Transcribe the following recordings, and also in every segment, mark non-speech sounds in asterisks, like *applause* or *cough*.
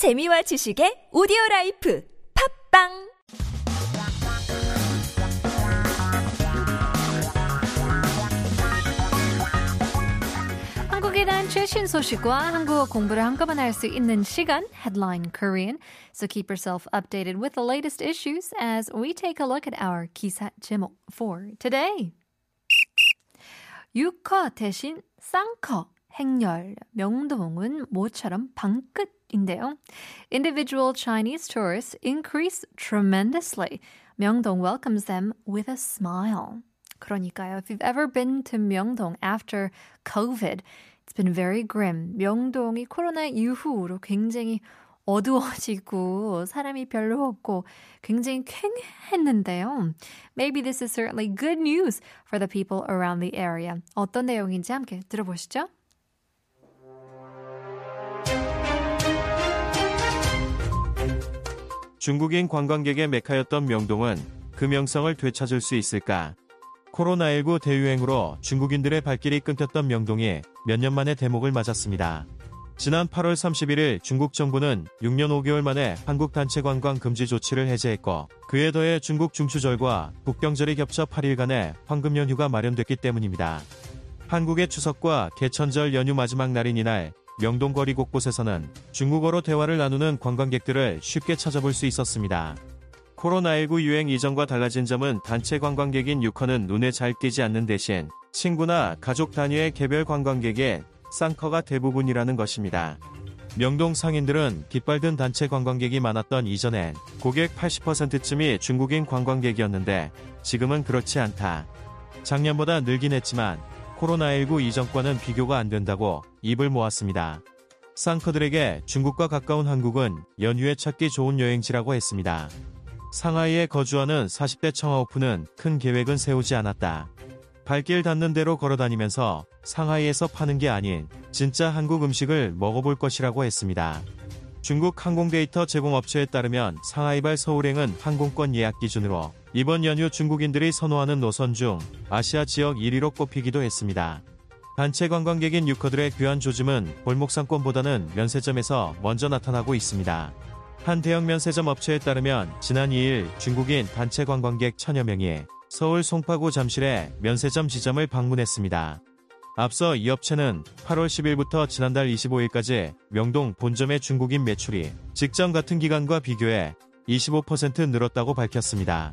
재미와 지식의 오디오 라이프 팝빵 한국에 대한 최신 소식과 한국어 공부를 한꺼번에 할 수 있는 시간, Headline Korean. So keep yourself updated with the latest issues as we take a look at our 기사 제목 for today. 유커 대신 쌍커, 행렬, 명동은 모처럼 방끝 인데요. Individual Chinese tourists increase tremendously. 명동 welcomes them with a smile. 그러니까요. If you've ever been to 명동 after COVID, it's been very grim. 명동이 코로나 이후로 굉장히 어두워지고 사람이 별로 없고 굉장히 쾌했는데요. Maybe this is certainly good news for the people around the area. 어떤 내용인지 함께 들어보시죠. 중국인 관광객의 메카였던 명동은 그 명성을 되찾을 수 있을까? 코로나19 대유행으로 중국인들의 발길이 끊겼던 명동이 몇 년 만에 대목을 맞았습니다. 지난 8월 31일 중국 정부는 6년 5개월 만에 한국 단체 관광 금지 조치를 해제했고 그에 더해 중국 중추절과 국경절이 겹쳐 8일간의 황금 연휴가 마련됐기 때문입니다. 한국의 추석과 개천절 연휴 마지막 날인 이날 명동 거리 곳곳에서는 중국어로 대화를 나누는 관광객들을 쉽게 찾아볼 수 있었습니다. 코로나19 유행 이전과 달라진 점은 단체 관광객인 유커는 눈에 잘 띄지 않는 대신 친구나 가족 단위의 개별 관광객의 쌍커가 대부분이라는 것입니다. 명동 상인들은 깃발 든 단체 관광객이 많았던 이전엔 고객 80%쯤이 중국인 관광객이었는데 지금은 그렇지 않다. 작년보다 늘긴 했지만 코로나19 이전과는 비교가 안 된다고 입을 모았습니다. 쌍커들에게 중국과 가까운 한국은 연휴에 찾기 좋은 여행지라고 했습니다. 상하이에 거주하는 40대 청아오프는 큰 계획은 세우지 않았다. 발길 닿는 대로 걸어다니면서 상하이에서 파는 게 아닌 진짜 한국 음식을 먹어볼 것이라고 했습니다. 중국 항공데이터 제공업체에 따르면 상하이발 서울행은 항공권 예약 기준으로 이번 연휴 중국인들이 선호하는 노선 중 아시아 지역 1위로 꼽히기도 했습니다. 단체 관광객인 유커들의 귀한 조짐은 골목상권보다는 면세점에서 먼저 나타나고 있습니다. 한 대형 면세점 업체에 따르면 지난 2일 중국인 단체 관광객 천여 명이 서울 송파구 잠실의 면세점 지점을 방문했습니다. 앞서 이 업체는 8월 10일부터 지난달 25일까지 명동 본점의 중국인 매출이 직전 같은 기간과 비교해 25% 늘었다고 밝혔습니다.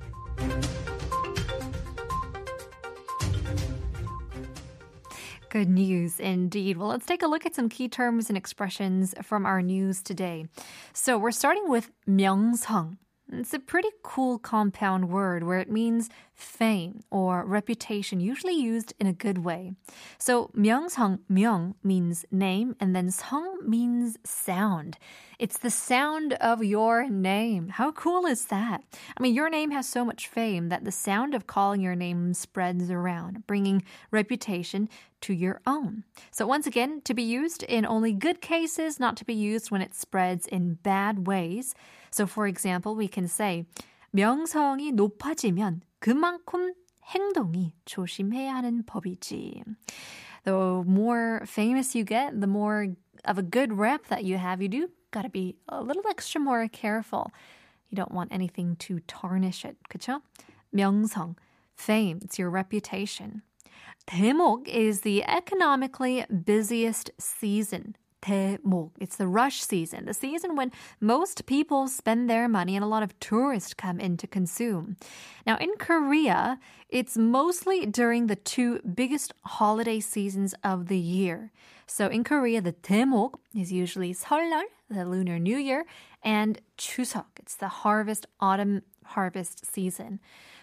Good news indeed. Well, let's take a look at some key terms and expressions from our news today. So, we're starting with 명성. It's a pretty cool compound word where it means fame or reputation, usually used in a good way. So 명성, 명 means name, and then 성 means sound. It's the sound of your name. How cool is that? I mean, your name has so much fame that the sound of calling your name spreads around, bringing reputation to your own. So once again, to be used in only good cases, not to be used when it spreads in bad ways. So for example, we can say 명성이 높아지면 그만큼 행동이 조심해야 하는 법이지. The more famous you get, the more of a good rep that you have, you do gotta be a little extra more careful. You don't want anything to tarnish it, 그쵸? 명성, fame, it's your reputation. 대목 is the economically busiest season. 대목. It's the rush season, the season when most people spend their money and a lot of tourists come in to consume. Now, in Korea, it's mostly during the two biggest holiday seasons of the year. So in Korea, the 대목 is usually 설날, the Lunar New Year, and 추석. It's the harvest, autumn harvest season.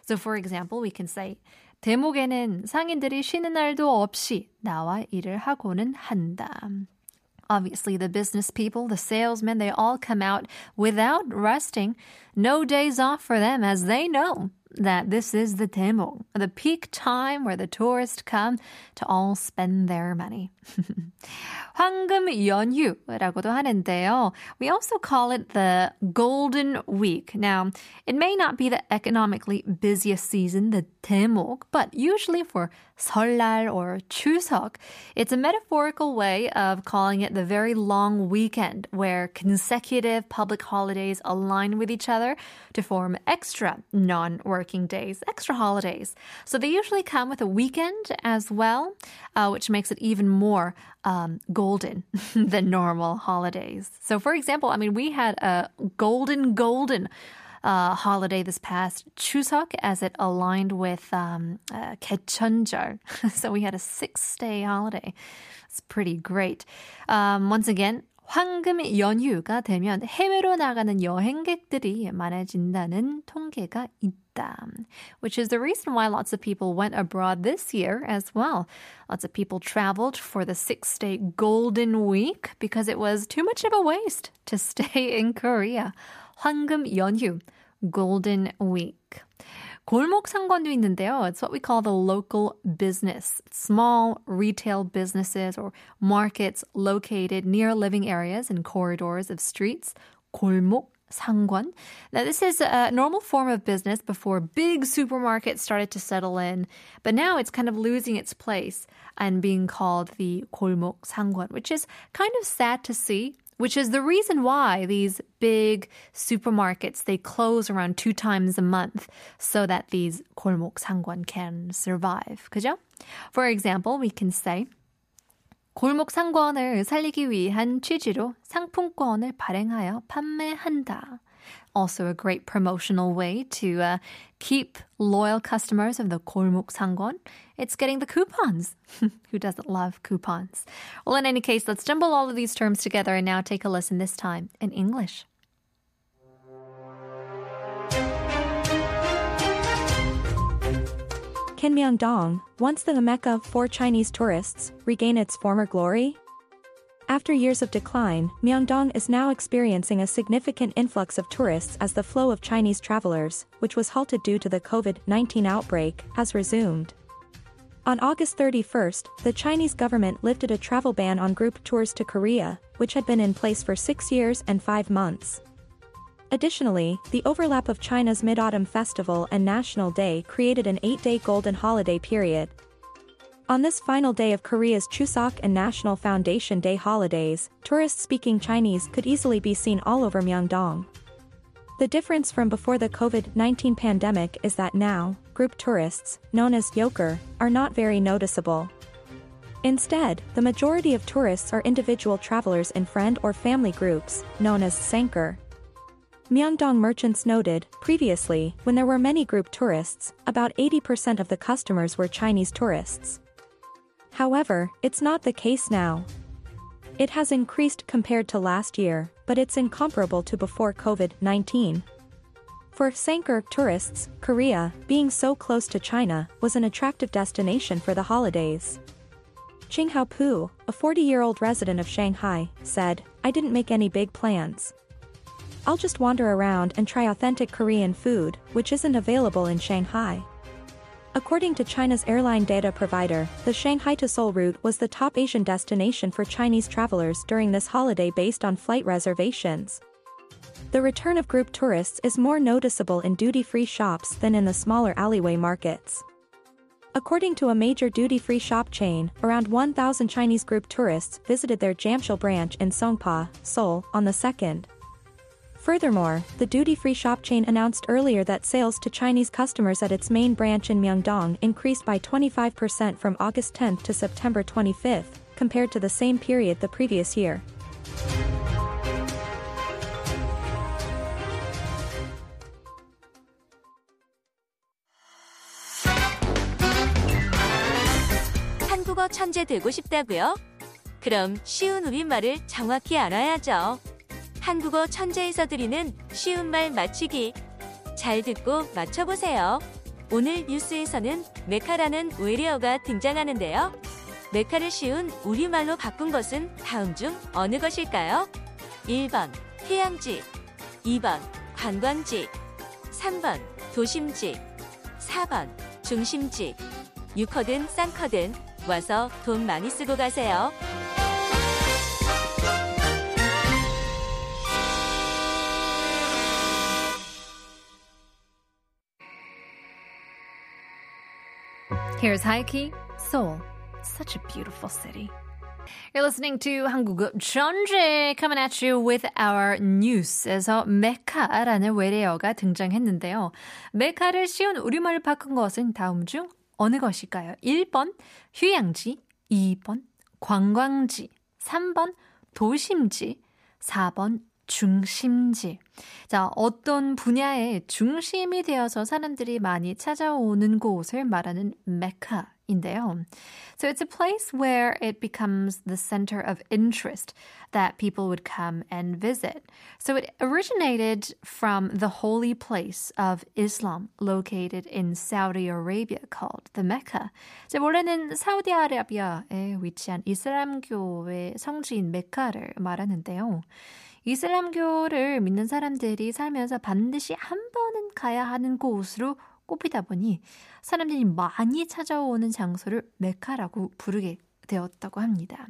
So for example, we can say 대목에는 상인들이 쉬는 날도 없이 나와 일을 하고는 한다. Obviously, the business people, the salesmen, they all come out without resting. No days off for them, as they know that this is the 대목, the peak time where the tourists come to all spend their money. *laughs* 황금 연휴라고도 하는데요. We also call it the Golden Week. Now, it may not be the economically busiest season, the 대목, but usually for 설날 or 추석, it's a metaphorical way of calling it the very long weekend where consecutive public holidays align with each other to form extra non-work non-working days, extra holidays. So they usually come with a weekend as well, uh, which makes it even more um, golden *laughs* than normal holidays. So, for example, I mean, we had a golden, golden uh, holiday this past Chuseok as it aligned with um, uh, *laughs* so we had a six-day holiday. It's pretty great. Um, once again, 황금 연휴가 되면 해외로 나가는 여행객들이 많아진다는 통계가 있다. Which is the reason why lots of people went abroad this year as well. Lots of people traveled for the six day golden week because it was too much of a waste to *laughs* stay in Korea. 황금 연휴, golden week. 골목 상권도 있는데요. It's what we call the local business. Small retail businesses or markets located near living areas and corridors of streets. 골목 상권. Now, this is a normal form of business before big supermarkets started to settle in, but now it's kind of losing its place and being called the 골목 상권, which is kind of sad to see which is the reason why these big supermarkets they close around two times a month so that these 골목 상권 can survive. 그죠? For example, we can say 골목 상권을 살리기 위한 취지로 상품권을 발행하여 판매한다. Also, a great promotional way to uh, keep loyal customers of the 골목 상권. It's getting the coupons. *laughs* Who doesn't love coupons? Well, in any case, let's jumble all of these terms together and now take a listen this time in English. Can Myeongdong, once the Mecca for Chinese tourists, regain its former glory? After years of decline, Myeongdong is now experiencing a significant influx of tourists as the flow of Chinese travelers, which was halted due to the COVID-19 outbreak, has resumed. On August 31st, the Chinese government lifted a travel ban on group tours to Korea, which had been in place for six years and five months. Additionally, the overlap of China's Mid-Autumn Festival and National Day created an eight-day golden holiday period. On this final day of Korea's Chuseok and National Foundation Day holidays, tourists speaking Chinese could easily be seen all over Myeongdong. The difference from before the COVID-19 pandemic is that now, group tourists, known as yoker, are not very noticeable. Instead, the majority of tourists are individual travelers in friend or family groups, known as sanker. Myeongdong merchants noted, previously, when there were many group tourists, about 80% of the customers were Chinese tourists. However, it's not the case now. It has increased compared to last year, but it's incomparable to before COVID-19. For Sanker tourists, Korea, being so close to China, was an attractive destination for the holidays. Ching Hao-pu, a 40-year-old resident of Shanghai, said, I didn't make any big plans. I'll just wander around and try authentic Korean food, which isn't available in Shanghai. According to China's airline data provider, the Shanghai to Seoul route was the top Asian destination for Chinese travelers during this holiday based on flight reservations. The return of group tourists is more noticeable in duty-free shops than in the smaller alleyway markets. According to a major duty-free shop chain, around 1,000 Chinese group tourists visited their Jamshil branch in Songpa, Seoul, on the 2nd. Furthermore, the duty-free shop chain announced earlier that sales to Chinese customers at its main branch in Myeongdong increased by 25% from August 10 to September 25, compared to the same period the previous year. 한국어 천재 되고 싶다고요? 그럼 쉬운 우리말을 정확히 알아야죠. 한국어 천재에서 드리는 쉬운 말 맞추기. 잘 듣고 맞춰보세요. 오늘 뉴스에서는 메카라는 외래어가 등장하는데요. 메카를 쉬운 우리말로 바꾼 것은 다음 중 어느 것일까요? 1번 휴양지 2번 관광지 3번 도심지 4번 중심지 6커든 쌍커든 와서 돈 많이 쓰고 가세요. Here's Haiki, Seoul. Such a beautiful city. You're listening to 한국어 천재 coming at you with our news에서 메카라는 외래어가 등장했는데요. 메카를 쉬운 우리말로 바꾼 것은 다음 중 어느 것일까요? 1번 휴양지, 2번 관광지, 3번 도심지, 4번 중심지. 자, 어떤 분야의 중심이 되어서 사람들이 많이 찾아오는 곳을 말하는 메카 인데요. So it's a place where it becomes the center of interest that people would come and visit. So it originated from the holy place of Islam located in Saudi Arabia called the Mecca. 이제 원래는 사우디아라비아에 위치한 이슬람교의 성지인 메카를 말하는데요. 이슬람교를 믿는 사람들이 살면서 반드시 한 번은 가야 하는 곳으로 꼽히다 보니 사람들이 많이 찾아오는 장소를 메카라고 부르게 되었다고 합니다.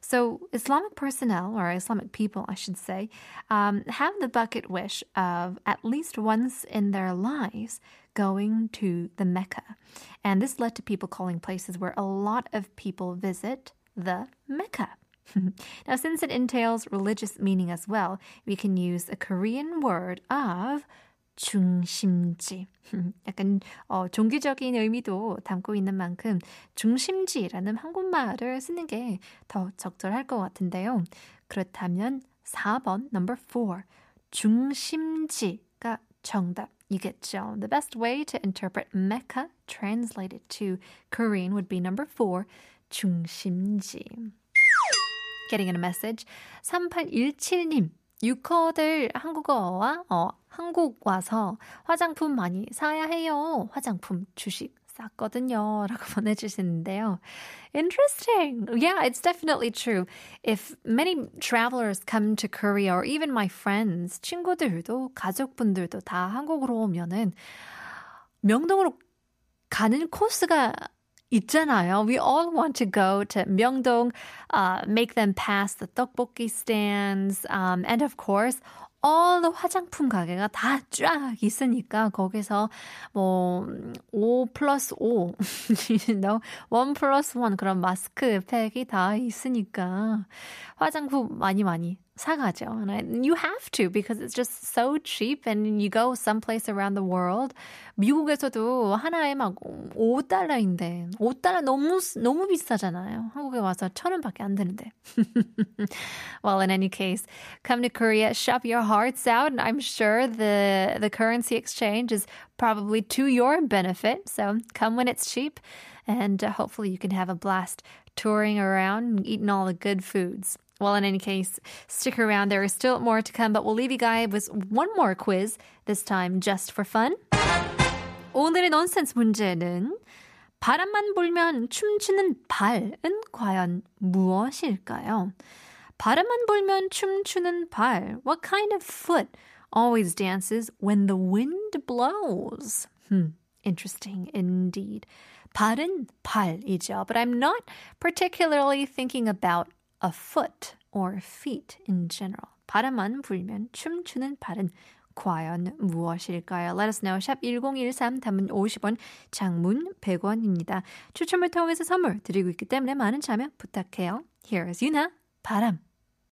So, Islamic personnel, or Islamic people, I should say, um, have the bucket wish of at least once in their lives going to the Mecca. And this led to people calling places where a lot of people visit the Mecca. Now, since it entails religious meaning as well, we can use a Korean word of 중심지. 약간 어, 종교적인 의미도 담고 있는 만큼 중심지라는 한국말을 쓰는 게 더 적절할 것 같은데요. 그렇다면 4번 number 4 중심지가 정답 이겠죠. The best way to interpret Mecca translated to Korean would be number 4 중심지. Getting in a message. 3817님. 유커들 한국어와 어, 한국 와서 화장품 많이 사야 해요. 화장품 주식 쌌거든요. 라고 보내주시는데요. Interesting. Yeah, it's definitely true. If many travelers come to Korea or even my friends, 친구들도 가족분들도 다 한국으로 오면은 명동으로 가는 코스가 있잖아요. We all want to go to Myeongdong, uh, make them pass the tteokbokki stands, um, and of course, all the 화장품 가게가 다 쫙 있으니까 거기서 뭐5 플러스 5, you know, 1 플러스 1 그런 마스크 팩이 다 있으니까 화장품 많이 많이 사가죠. And I, you have to because it's just so cheap and you go someplace around the world. 미국에서도 하나에 막 5달러인데 5달러 너무 너무 비싸잖아요. 한국에 와서 천 원밖에 안 되는데. *laughs* well, in any case, come to Korea, shop your hearts out, and I'm sure the the currency exchange is probably to your benefit. So come when it's cheap, and uh, hopefully you can have a blast touring around, eating all the good foods. Well, in any case, stick around. There is still more to come, but we'll leave you guys with one more quiz, this time just for fun. 오늘의 넌센스 문제는 바람만 불면 춤추는 발은 과연 무엇일까요? 바람만 불면 춤추는 발. What kind of foot always dances when the wind blows? Hmm, interesting indeed. 발은 발이죠. But I'm not particularly thinking about a foot or feet in general. 바람만 불면 춤추는 발은 과연 무엇일까요? Let us know. 샵 1013 담은 50원, 장문 100원입니다. 추첨을 통해서 선물 드리고 있기 때문에 많은 참여 부탁해요. Here is Yuna, 바람.